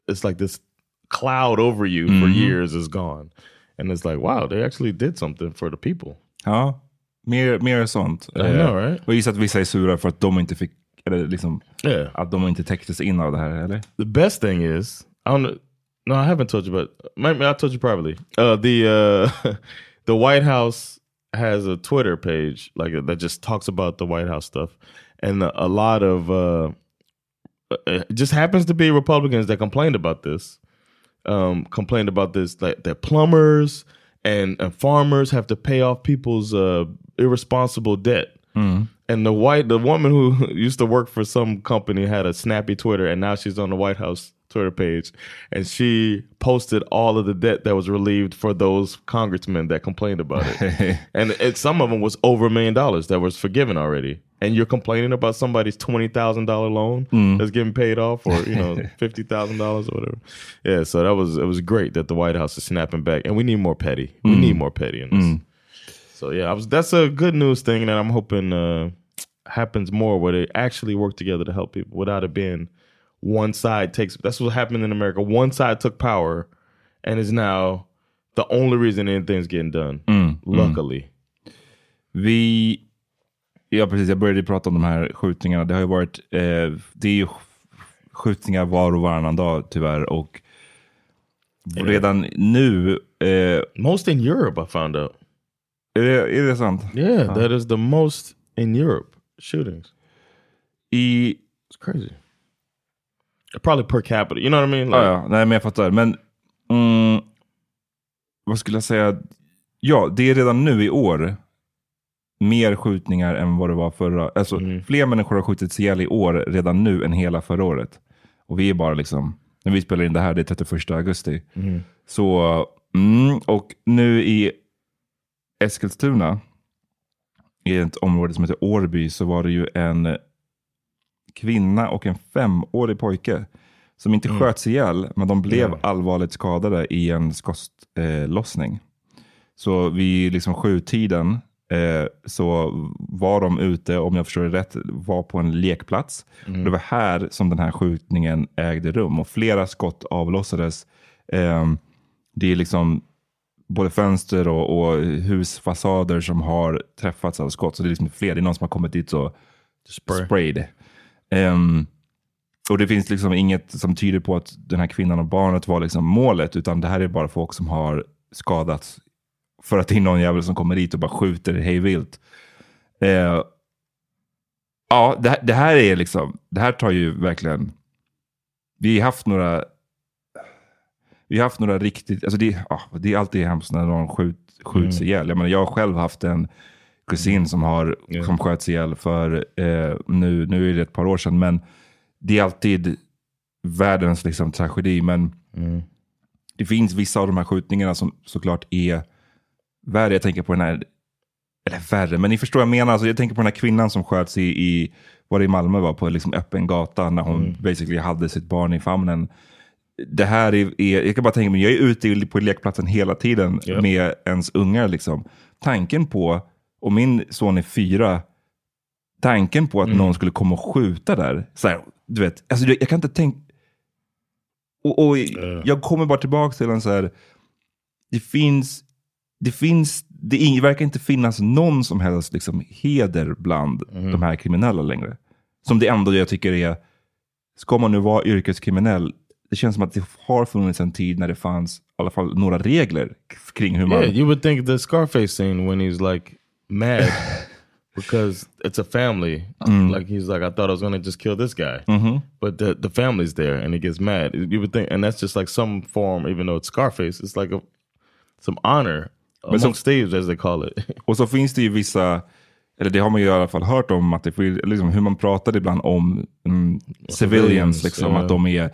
it's like this cloud over you for Mhm. years is gone, and it's like wow, they actually did something for the people. Ja, mer, mer sånt. I know, right? Och gissar att vissa är sura för att de inte fick, eller liksom, Yeah. att de inte täcktes in av det här, eller? The best thing is, I don't know. No, I haven't told you, but maybe I told you privately. Uh, the uh, <laughs> the White House has a Twitter page like that just talks about the White House stuff, and a, lot of uh, it just happens to be Republicans that complained about this. Um, complained about this like that plumbers and, and farmers have to pay off people's uh, irresponsible debt. And the white the woman who <laughs> used to work for some company had a snappy Twitter and now she's on the White House Twitter page and she posted all of the debt that was relieved for those congressmen that complained about it. <laughs> and it, some of them was over a million dollars that was forgiven already. And you're complaining about somebody's twenty thousand dollar loan Mm. that's getting paid off, or you know <laughs> fifty thousand dollars or whatever. Yeah, so that was it was great that the White House is snapping back, and we need more petty. We Mm. need more petty in this. Mm. So yeah, I was that's a good news thing that I'm hoping uh, happens more where they actually work together to help people without it being one side takes. That's what happened in America. One side took power and is now the only reason anything's getting done. Mm, Luckily. Vi, ja precis, jag började prata om de här skjutningarna. Det har ju varit, eh, det är ju skjutningar var och varannan dag tyvärr. Och redan nu... Eh, most in Europe I found out. Är det, är det sant? Yeah, Ja. that is the most in Europe shootings. I... It's crazy. Probably per capita, you know what I mean? Ja, ja, nej men jag fattar. Men mm, vad skulle jag säga? Ja, det är redan nu i år mer skjutningar än vad det var förra. Alltså fler människor har skjutits ihjäl i år redan nu än hela förra året. Och vi är bara liksom, när vi spelar in det här, det är 31 augusti. Mhm. Så, mm, och nu i Eskilstuna, i ett område som heter Årby, så var det ju en kvinna och en femårig pojke som inte sköts ihjäl, men de blev Ja. allvarligt skadade i en skottlossning. Så vid liksom sjutiden eh, så var de ute, om jag förstår det rätt, var på en lekplats. Och det var här som den här skjutningen ägde rum och flera skott avlossades. Eh, det är liksom både fönster och, och husfasader som har träffats av skott. Så det är liksom fler, det är någon som har kommit dit och Spray. sprayed. Ehm, och det finns liksom inget som tyder på att den här kvinnan och barnet var liksom målet, utan det här är bara folk som har skadats för att det är någon jävel som kommer dit och bara skjuter hej vilt. Eh, ja, det, här- det här är liksom, det här tar ju verkligen, vi har haft några, vi har haft några riktigt, alltså det, ja, det är alltid hemskt när någon skjut, skjuts Mm. ihjäl. Jag, menar, jag har själv haft en kusin som, har, som sköts ihjäl för, eh, nu, nu är det ett par år sedan, men det är alltid världens liksom, tragedi. Men det finns vissa av de här skjutningarna som såklart är värre. Jag tänker på den här, eller värre, men ni förstår vad jag menar. Alltså, jag tänker på den här kvinnan som sköts i, i var det i Malmö, var på liksom öppen gata när hon basically hade sitt barn i famnen. Det här är, är, jag kan bara tänka mig, jag är ute på lekplatsen hela tiden Ja. med ens ungar. Liksom. Tanken på, och min son är fyra, tanken på att någon skulle komma och skjuta där. Så här, du vet, alltså, jag, jag kan inte tänka... Och, och Jag kommer bara tillbaka till en så här, det finns, det finns, det verkar inte finnas någon som helst liksom, heder bland de här kriminella längre. Som det ändå jag tycker är, ska man nu vara yrkeskriminell, det känns som att det har funnits en tid när det fanns i alla fall några regler kring hur man... Yeah, you would think the Scarface scene when he's like mad <laughs> because it's a family. Mm. Like he's like, I thought I was gonna just kill this guy, Mhm. but the the family's there and he gets mad. You would think, and that's just like some form, even though it's Scarface, it's like a some honor Men amongst thieves as they call it. <laughs> Och så finns det ju vissa, eller det har man ju i alla fall hört om, att det, liksom, hur man pratar ibland om mm, civilians, civilians, liksom, ja. att de är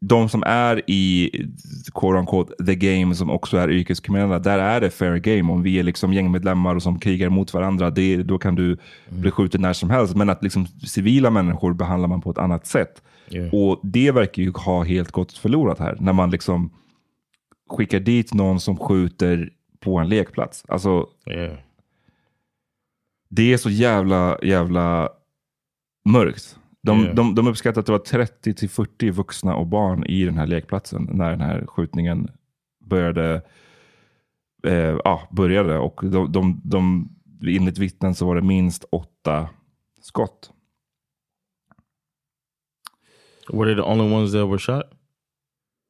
de som är i quote unquote, the game som också är yrkeskriminella, där är det fair game. Om vi är liksom gängmedlemmar och som krigar mot varandra, det, då kan du bli skjuten när som helst. Men att liksom civila människor behandlar man på ett annat sätt. Yeah. Och det verkar ju ha helt gått förlorat här. När man liksom skickar dit någon som skjuter på en lekplats. Alltså, Yeah. det är så jävla, jävla mörkt. De, Yeah. de, de uppskattar att det var 30 till 40 vuxna och barn i den här lekplatsen när den här skjutningen började. Eh, ja, började. Och de, de, de, enligt vittnen så var det minst åtta skott. Were they the only ones that were shot?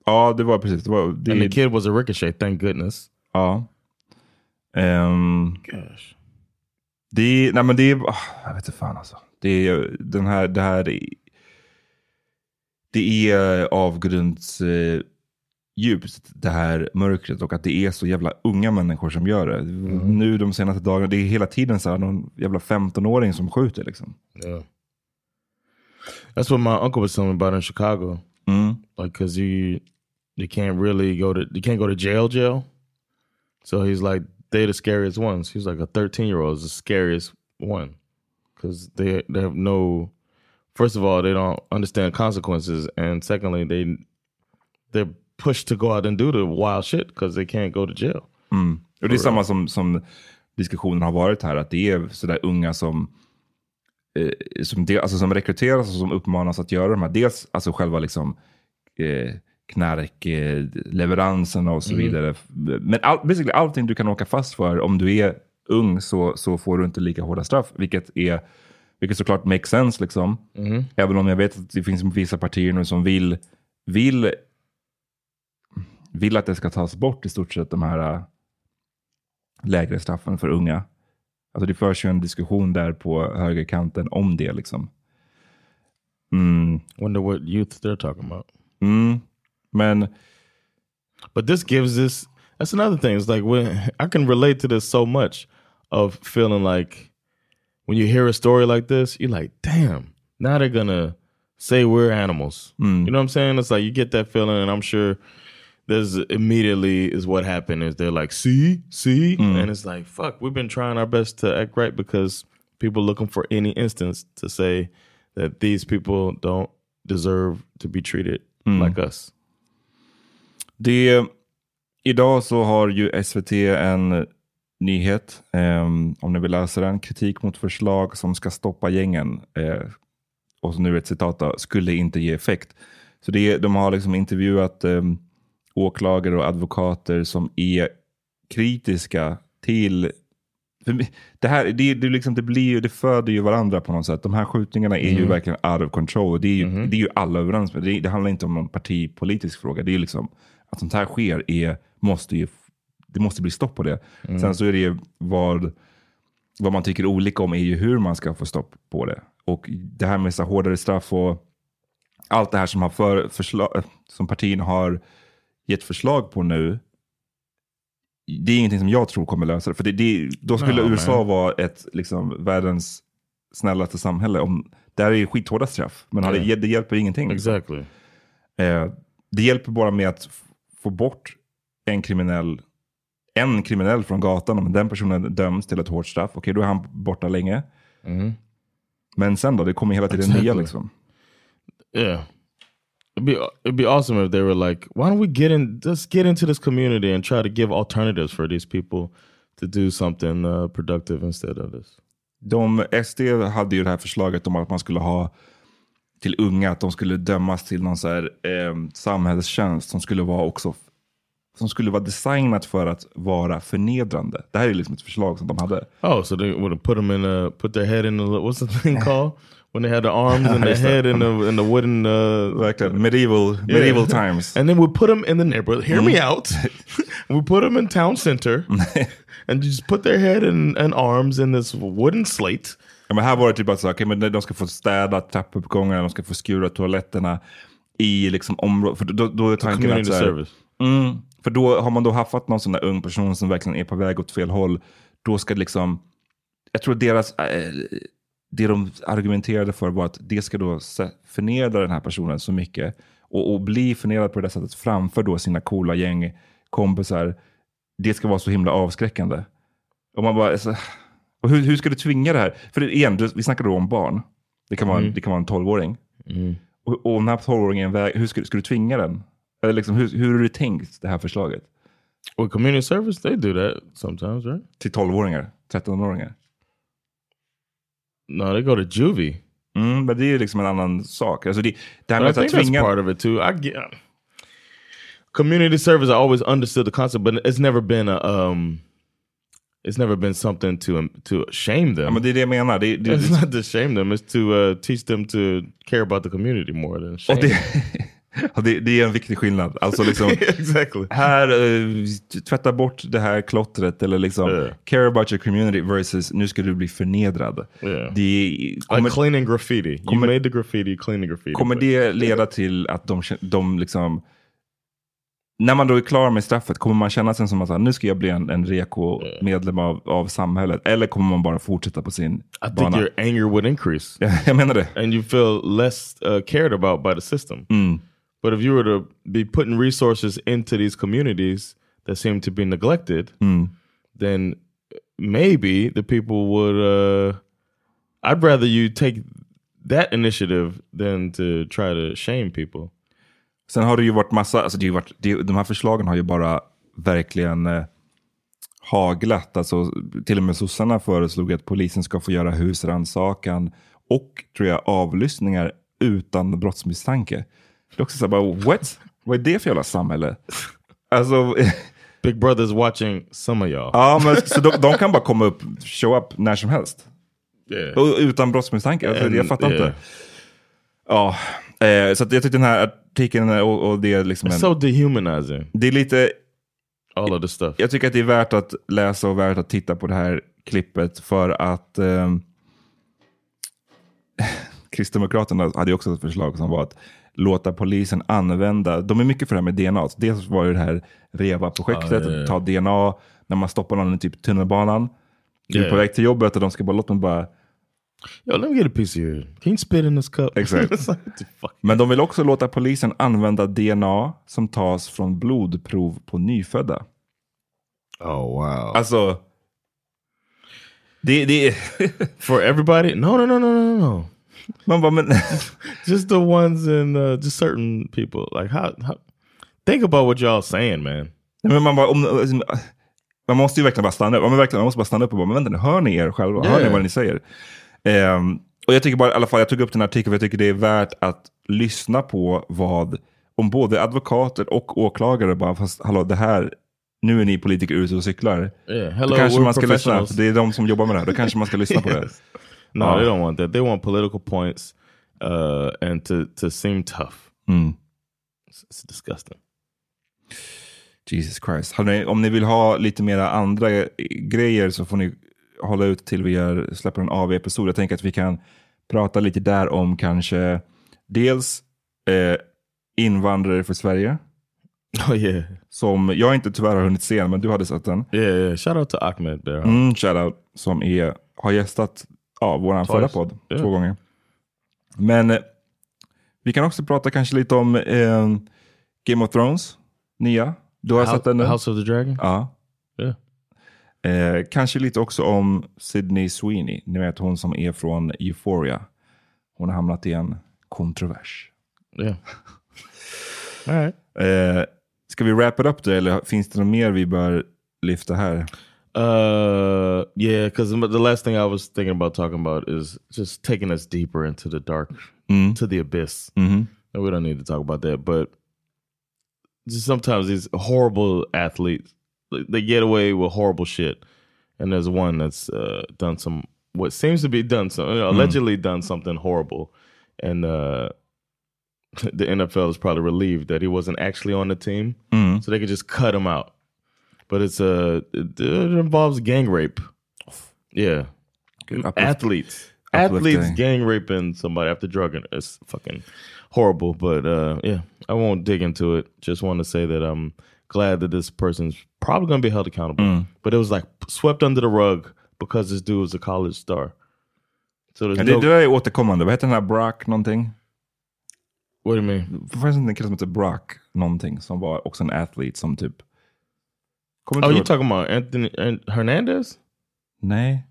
Ja, det var precis. Det var, det, and the kid was a ricochet, thank goodness. Ja. Ehm, Gosh. Det nej men det ah, jag vet inte fan alltså. Det är den här, det här, är- det är avgrunds eh, djupt det här mörkret och att det är så jävla unga människor som gör det. Nu de senaste dagarna, det är hela tiden så här någon jävla 15-åring som skjuter liksom. Yeah. That's what my uncle was telling me about in Chicago. Mm. Like, cause you you can't really go to you can't go to jail jail. So he's like they're the scariest ones. He's like a 13 year old is the scariest one because they they have no. First of all, they don't understand consequences, and secondly, they they're pushed to go out and do the wild shit because they can't go to jail. Mm. Och det är samma som, som diskussionen har varit här, att det är sådär unga som, eh, som, de, alltså som rekryteras och som uppmanas att göra de här. Dels alltså själva liksom, eh, knarkleveranserna och så Mm. vidare. Men all, basically allting du kan åka fast för om du är ung så, så får du inte lika hårda straff, vilket är Vilket såklart makes sense liksom. Mhm. Även om jag vet att det finns vissa partier nu som vill, vill, vill att det ska tas bort i stort sett de här äh, lägre straffen för unga. Alltså det förs ju en diskussion där på högerkanten om det liksom. Mm. Wonder what youth they're talking about. Mm. Men But this gives this. That's another thing. It's like when I can relate to this so much of feeling like when you hear a story like this, you're like, damn, now they're gonna say we're animals. Hmm. You know what I'm saying? It's like you get that feeling, and I'm sure there's immediately is what happened is they're like, see, see, hmm. and it's like, fuck, we've been trying our best to act right because people looking for any instance to say that these people don't deserve to be treated hmm. like us. Det, eh, idag så har ju SVT en nyhet, eh, om ni vill läsa den, kritik mot förslag som ska stoppa gängen. Eh, och nu ett citat då, skulle inte ge effekt. Så det, de har liksom intervjuat eh, åklagare och advokater som är kritiska till det här, det, det, liksom, det, blir ju, det föder ju varandra på något sätt. De här skjutningarna är ju Mm. verkligen out of control. Det är ju, det är ju alla överens med. Det, det handlar inte om någon partipolitisk fråga. Det är ju liksom, att sånt här sker, är, måste ju, det måste bli stopp på det. Mm. Sen så är det ju vad, vad man tycker olika om är ju hur man ska få stopp på det. Och det här med så hårdare straff och allt det här som, har för, förslag, som partierna har gett förslag på nu, det är ingenting som jag tror kommer lösa det. För det, det, då skulle Ja, USA man. vara ett, liksom, världens snällaste samhälle. Om, där är det skithårda straff, men har det, det hjälper ingenting. Exactly. Eh, det hjälper bara med att få bort en kriminell, en kriminell från gatan. Om den personen döms till ett hårt straff, okej då är han borta länge. Men sen då, det kommer hela tiden nya Exactly. liksom. Yeah. It'd be it'd be awesome if they were like, why don't we get in just get into this community and try to give alternatives for these people to do something uh, productive instead of this. De, SD hade ju det här förslaget om att man skulle ha till unga, att de skulle dömas till någon så här, eh, samhällstjänst som skulle vara också som skulle vara designat för att vara förnedrande. Det här är liksom ett förslag som de hade. Oh, so they would have put them in a put their head in the what's the thing called when they had the arms and the <laughs> head in the in the wooden uh, Verkligen, medieval, medieval times. and then we put them in the neighborhood. Hear me Mm. out. <laughs> we put them in town center, <laughs> and just put their head and, and arms in this wooden slate. Ja, men här var det typ att okay, men de ska få städa trappuppgångarna, de ska få skura toaletterna i liksom området. För då, då är tanken att så här. Mm, för då har man då haffat någon sån där ung person som verkligen är på väg åt fel håll. Då ska det liksom, jag tror deras, äh, det de argumenterade för var att det ska då förnedra den här personen så mycket. Och, och bli förnedrad på det sättet framför då sina coola gäng kompisar. Det ska vara så himla avskräckande. Och man bara, alltså, och hur, hur ska du tvinga det här? För det, igen, vi snackar då om barn. Det kan vara, Mm. det kan vara en tolvåring. Och, och om den här tolvåringen, hur ska, ska du tvinga den? Eller liksom, hur, hur har du tänkt det här förslaget? Well, community service they do that sometimes, right? Till tolvåringar, 13-åringar. No, they go to juvie. Mm, men det är ju liksom en annan sak. Alltså det, det här But I med att tvinga... part of it too. I get community service. I always understood the concept, but it's never been a um, it's never been something to to shame them. Ja, men det är det jag menar. Det, det, it's not to shame them; it's to uh, teach them to care about the community more than shame. och det, och det, det är en viktig skillnad. Alltså liksom, <laughs> exactly. här, uh, tvätta bort det här klottret eller liksom care about your community versus nu ska du bli förnedrad. Yeah. Det, like cleaning graffiti. You kommer- made the graffiti, clean the graffiti. Kommer det leda till att de, de liksom... När man då är klar med straffet, kommer man känna sig som att nu ska jag bli en, en reko medlem av, av samhället? Eller kommer man bara fortsätta på sin I think bana? your anger would increase. <laughs> jag menar det. And you feel less uh, cared about by the system. Mm. But if you were to be putting resources into these communities that seem to be neglected, Mm. then maybe the people would. Uh, I'd rather you take that initiative than to try to shame people. Sen har det ju varit massa, alltså det har varit, det, de här förslagen har ju bara verkligen eh, haglat. Alltså, till och med sossarna föreslog att polisen ska få göra husrannsakan och tror jag avlyssningar utan brottsmisstanke. Det är också så här, bara, what? Vad är det för jävla samhälle? Alltså, <laughs> Big Brother's watching some of y'all. ja, men, så de, de kan bara komma upp, show up när som helst. Yeah. Och utan brottsmisstanke. Alltså, And- jag fattar yeah. inte. Ja, eh, så jag tyckte den här artikeln och, och det är liksom It's en, so dehumanizing. Det är lite... All of the stuff. Jag tycker att det är värt att läsa och värt att titta på det här klippet för att ehm, <laughs> Kristdemokraterna hade också ett förslag som var att låta polisen använda, de är mycket för det här med DNA. Dels var ju det här REVA-projektet, ja, ja. att ta DNA när man stoppar någon i typ tunnelbanan. Du är Ja, på ja. väg till jobbet och de ska bara låta mig bara... Yo, let me get a piece of your... Can you spit in this cup? Exakt. <laughs> Men de vill också låta polisen använda DNA som tas från blodprov på nyfödda. Oh wow. Alltså... Det, det For everybody? No, no, no, no, no, no. Man bara, men... <laughs> just the ones in uh, just certain people. Like how, how? Think about what y'all saying, man. Men man, bara, om, man måste ju verkligen bara stanna upp. Man, verkligen, man måste bara stanna upp och bara, men vänta nu, hör ni er själva? Hör ni Yeah. vad ni säger? Ehm, och jag tycker bara, i alla fall, jag tog upp den här artikeln för jag tycker det är värt att lyssna på vad, om både advokater och åklagare bara, fast hallå, det här, nu är ni politiker ute och cyklar. Yeah, hello, Då kanske man ska lyssna, det är de som jobbar med det här. Då kanske man ska lyssna på det. <laughs> No, Ja. they don't want that. They want political points uh, and to, to seem tough. Mm. It's, it's disgusting. Jesus Christ. Ni, om ni vill ha lite mera andra grejer så får ni hålla ut till vi gör, släpper en AV-episod. Jag tänker att vi kan prata lite där om kanske dels eh, invandrare för Sverige. <laughs> Oh yeah. Som jag inte tyvärr har hunnit se, men du hade sett den. Yeah, yeah. Shout out to Ahmed there. Mm, shoutout. Som är, har gästat ja, vår förra podd Yeah. två gånger. Men eh, vi kan också prata kanske lite om eh, Game of Thrones, nya. Du har sett den nu? House of the Dragon? Ja. Yeah. Eh, kanske lite också om Sydney Sweeney. Ni vet hon som är från Euphoria. Hon har hamnat i en kontrovers. Yeah. All right. Eh, ska vi wrap it up det eller finns det något mer vi bör lyfta här? Uh, yeah, because the last thing I was thinking about talking about is just taking us deeper into the dark, Mm. to the abyss. Mhm. And we don't need to talk about that, but just sometimes these horrible athletes they get away with horrible shit, and there's one that's uh, done some what seems to be done some you know, Mm. allegedly done something horrible, and uh, <laughs> the NFL is probably relieved that he wasn't actually on the team, Mm. so they could just cut him out. But it's a it, it involves gang rape. Yeah, athletes, athletes gang raping somebody after drugging. It's fucking horrible. But uh, yeah, I won't dig into it. Just want to say that I'm glad that this person's probably going to be held accountable. Mm. But it was like swept under the rug because this dude was a college star. So Ja, det, no, det är återkommande. Vad heter den här Brock någonting? what do you mean? Det fanns en kille som heter Brock någonting som var också en athlete som typ... Kommer Oh, you ihåg- talking about Anthony An- Hernandez? Nej.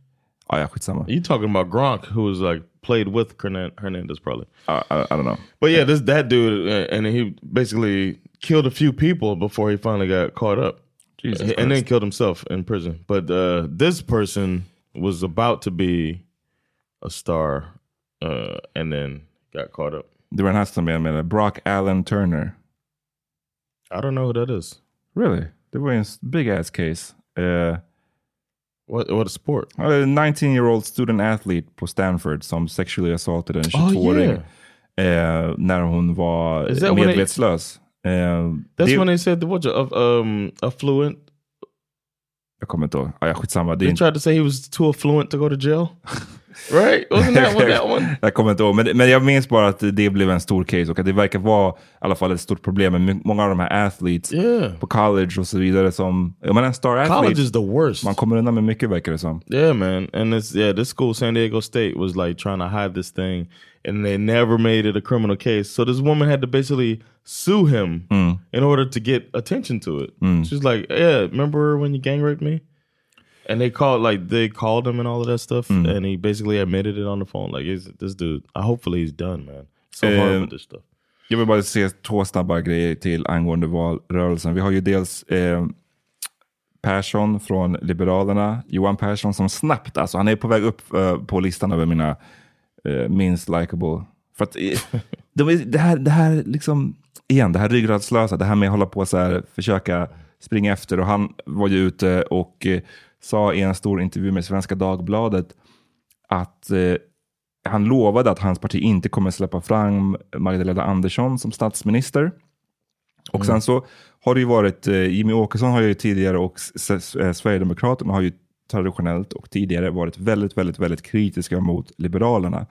Ja, ja, skitsamma. You talking about Gronk, who was like played with Hernandez probably. I, I, I don't know. But yeah, this that dude, uh, and he basically killed a few people before he finally got caught up, Jesus and Christ. then killed himself in prison. But uh, this person was about to be a star, uh, and then got caught up. Det var den här som jag menade. Brock Allen Turner. I don't know who that is. Really? Det var ju en big ass case. Uh, What what a sport? a 19 year old student athlete på Stanford som sexually assaulted en Oh, 22-åring. yeah. eh, när hon var Is that when they- medvetslös. Eh, That's det, when they said the what of um affluent. jag kommer inte ihåg. Ah, ja, skitsamma. Det They inte, tried to say he was too affluent to go to jail. <laughs> right? Wasn't that one? That one? <laughs> jag kommer inte ihåg. Men, men jag minns bara att det blev en stor case och att det verkar vara i alla fall ett stort problem med många av de här athletes Yeah. på college och så vidare som, jag menar en star athlete. College is the worst. Man kommer undan med mycket verkar det som. Yeah, man. And this yeah, this school, San Diego State, was like trying to hide this thing and they never made it a criminal case. So this woman had to basically sue him Mm. in order to get attention to it. She's like, Yeah, remember when you gang raped me? And they called like they called him and all of that stuff, and he basically admitted it on the phone. Like, is this dude? I hopefully he's done, man. So hard Um, with this stuff. Jag vill bara se två snabba grejer till angående valrörelsen. Vi har ju dels eh, Persson från Liberalerna, Johan Persson som snabbt, alltså han är på väg upp eh, på listan över mina eh, minst likable. För att, eh, <laughs> de, det, här, det här liksom, igen, det här ryggradslösa, det här med att hålla på så här, försöka springa efter. Och han var ju ute och eh, sa i en stor intervju med Svenska Dagbladet att eh, han lovade att hans parti inte kommer släppa fram Magdalena Andersson som statsminister. Och Mm. sen så har det ju varit, eh, Jimmy Åkesson har ju tidigare och eh, Sverigedemokraterna har ju traditionellt och tidigare varit väldigt, väldigt, väldigt kritiska mot Liberalerna.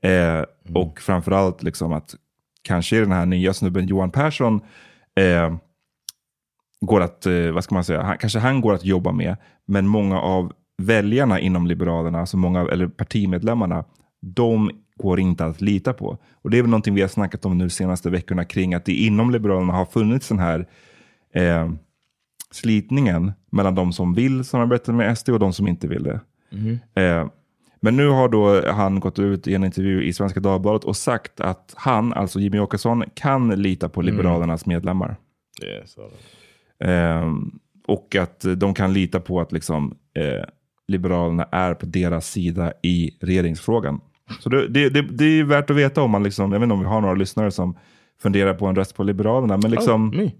Eh, Och framförallt liksom att kanske den här nya snubben Johan Persson eh, går att, eh, vad ska man säga, han, kanske han går att jobba med, men många av väljarna inom Liberalerna, alltså många, eller partimedlemmarna, de går inte att lita på. Och det är väl någonting vi har snackat om nu senaste veckorna kring att det inom Liberalerna har funnits den här eh, slitningen mellan de som vill samarbeta med SD och de som inte vill det. Mhm. Eh, men nu har då han gått ut i en intervju i Svenska Dagbladet och sagt att han, alltså Jimmy Åkesson, kan lita på Mm. Liberalernas medlemmar. Yeah, Ehm, och att eh, de kan lita på att liksom, eh, Liberalerna är på deras sida i regeringsfrågan. Så det, det, det, det är värt att veta om man, liksom, jag vet inte om vi har några lyssnare som funderar på en röst på Liberalerna. Men liksom, Oh.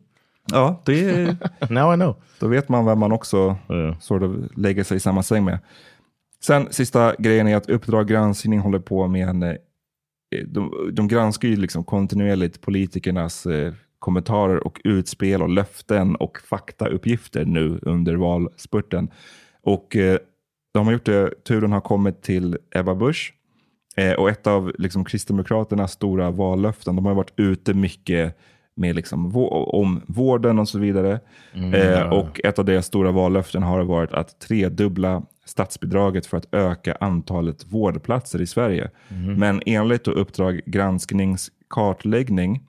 Ja, det är, <laughs> Now I know. då vet man vem man också sort of lägger sig i samma säng med. Sen sista grejen är att Uppdrag granskning håller på med en... eh, De, de granskar ju liksom kontinuerligt politikernas eh, kommentarer och utspel och löften och faktauppgifter nu under valspurten. Och eh, de har gjort det, turen har kommit till Ebba Busch. Eh, och ett av liksom, Kristdemokraternas stora vallöften, de har varit ute mycket med liksom, om vården och så vidare. Mm, eh, och ett av deras stora vallöften har varit att tredubbla statsbidraget för att öka antalet vårdplatser i Sverige. Mhm. Men enligt då Uppdrag gransknings kartläggning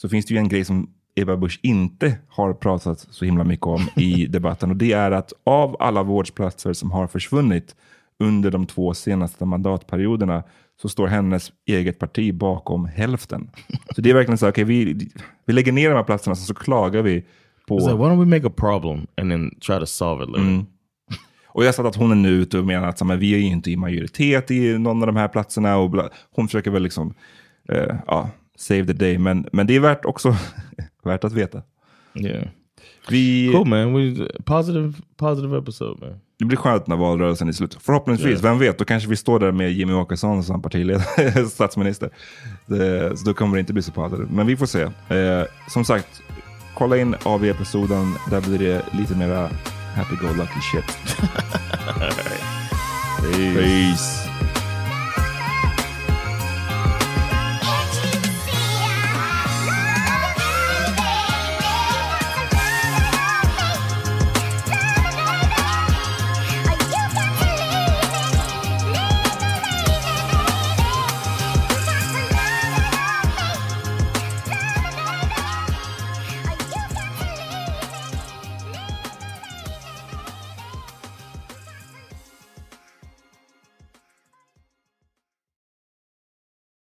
så finns det ju en grej som Ebba Busch inte har pratat så himla mycket om i <laughs> debatten och det är att av alla vårdplatser som har försvunnit under de två senaste mandatperioderna så står hennes eget parti bakom hälften. Så det är verkligen så här, okej, vi, vi lägger ner de här platserna så, så klagar vi på... Like, why don't we make a problem and then try to solve it later? Mm. Och jag har sett att hon är nu ute och menar att så, men, vi är ju inte i majoritet i någon av de här platserna. Och bla. Hon försöker väl liksom, eh, ja, save the day. Men, men det är värt också <laughs> värt att veta. Yeah. Vi, Cool man. We positive positive episode man. Det blir skönt när valrörelsen är slut. Förhoppningsvis, Ja. vem vet, då kanske vi står där med Jimmy Åkesson som partiledare, <laughs> statsminister. Det, så då kommer det inte bli så positivt. Men vi får se. Eh, som sagt, kolla in AV-episoden. Där blir det lite mera happy-go-lucky shit. <laughs> Peace. Peace.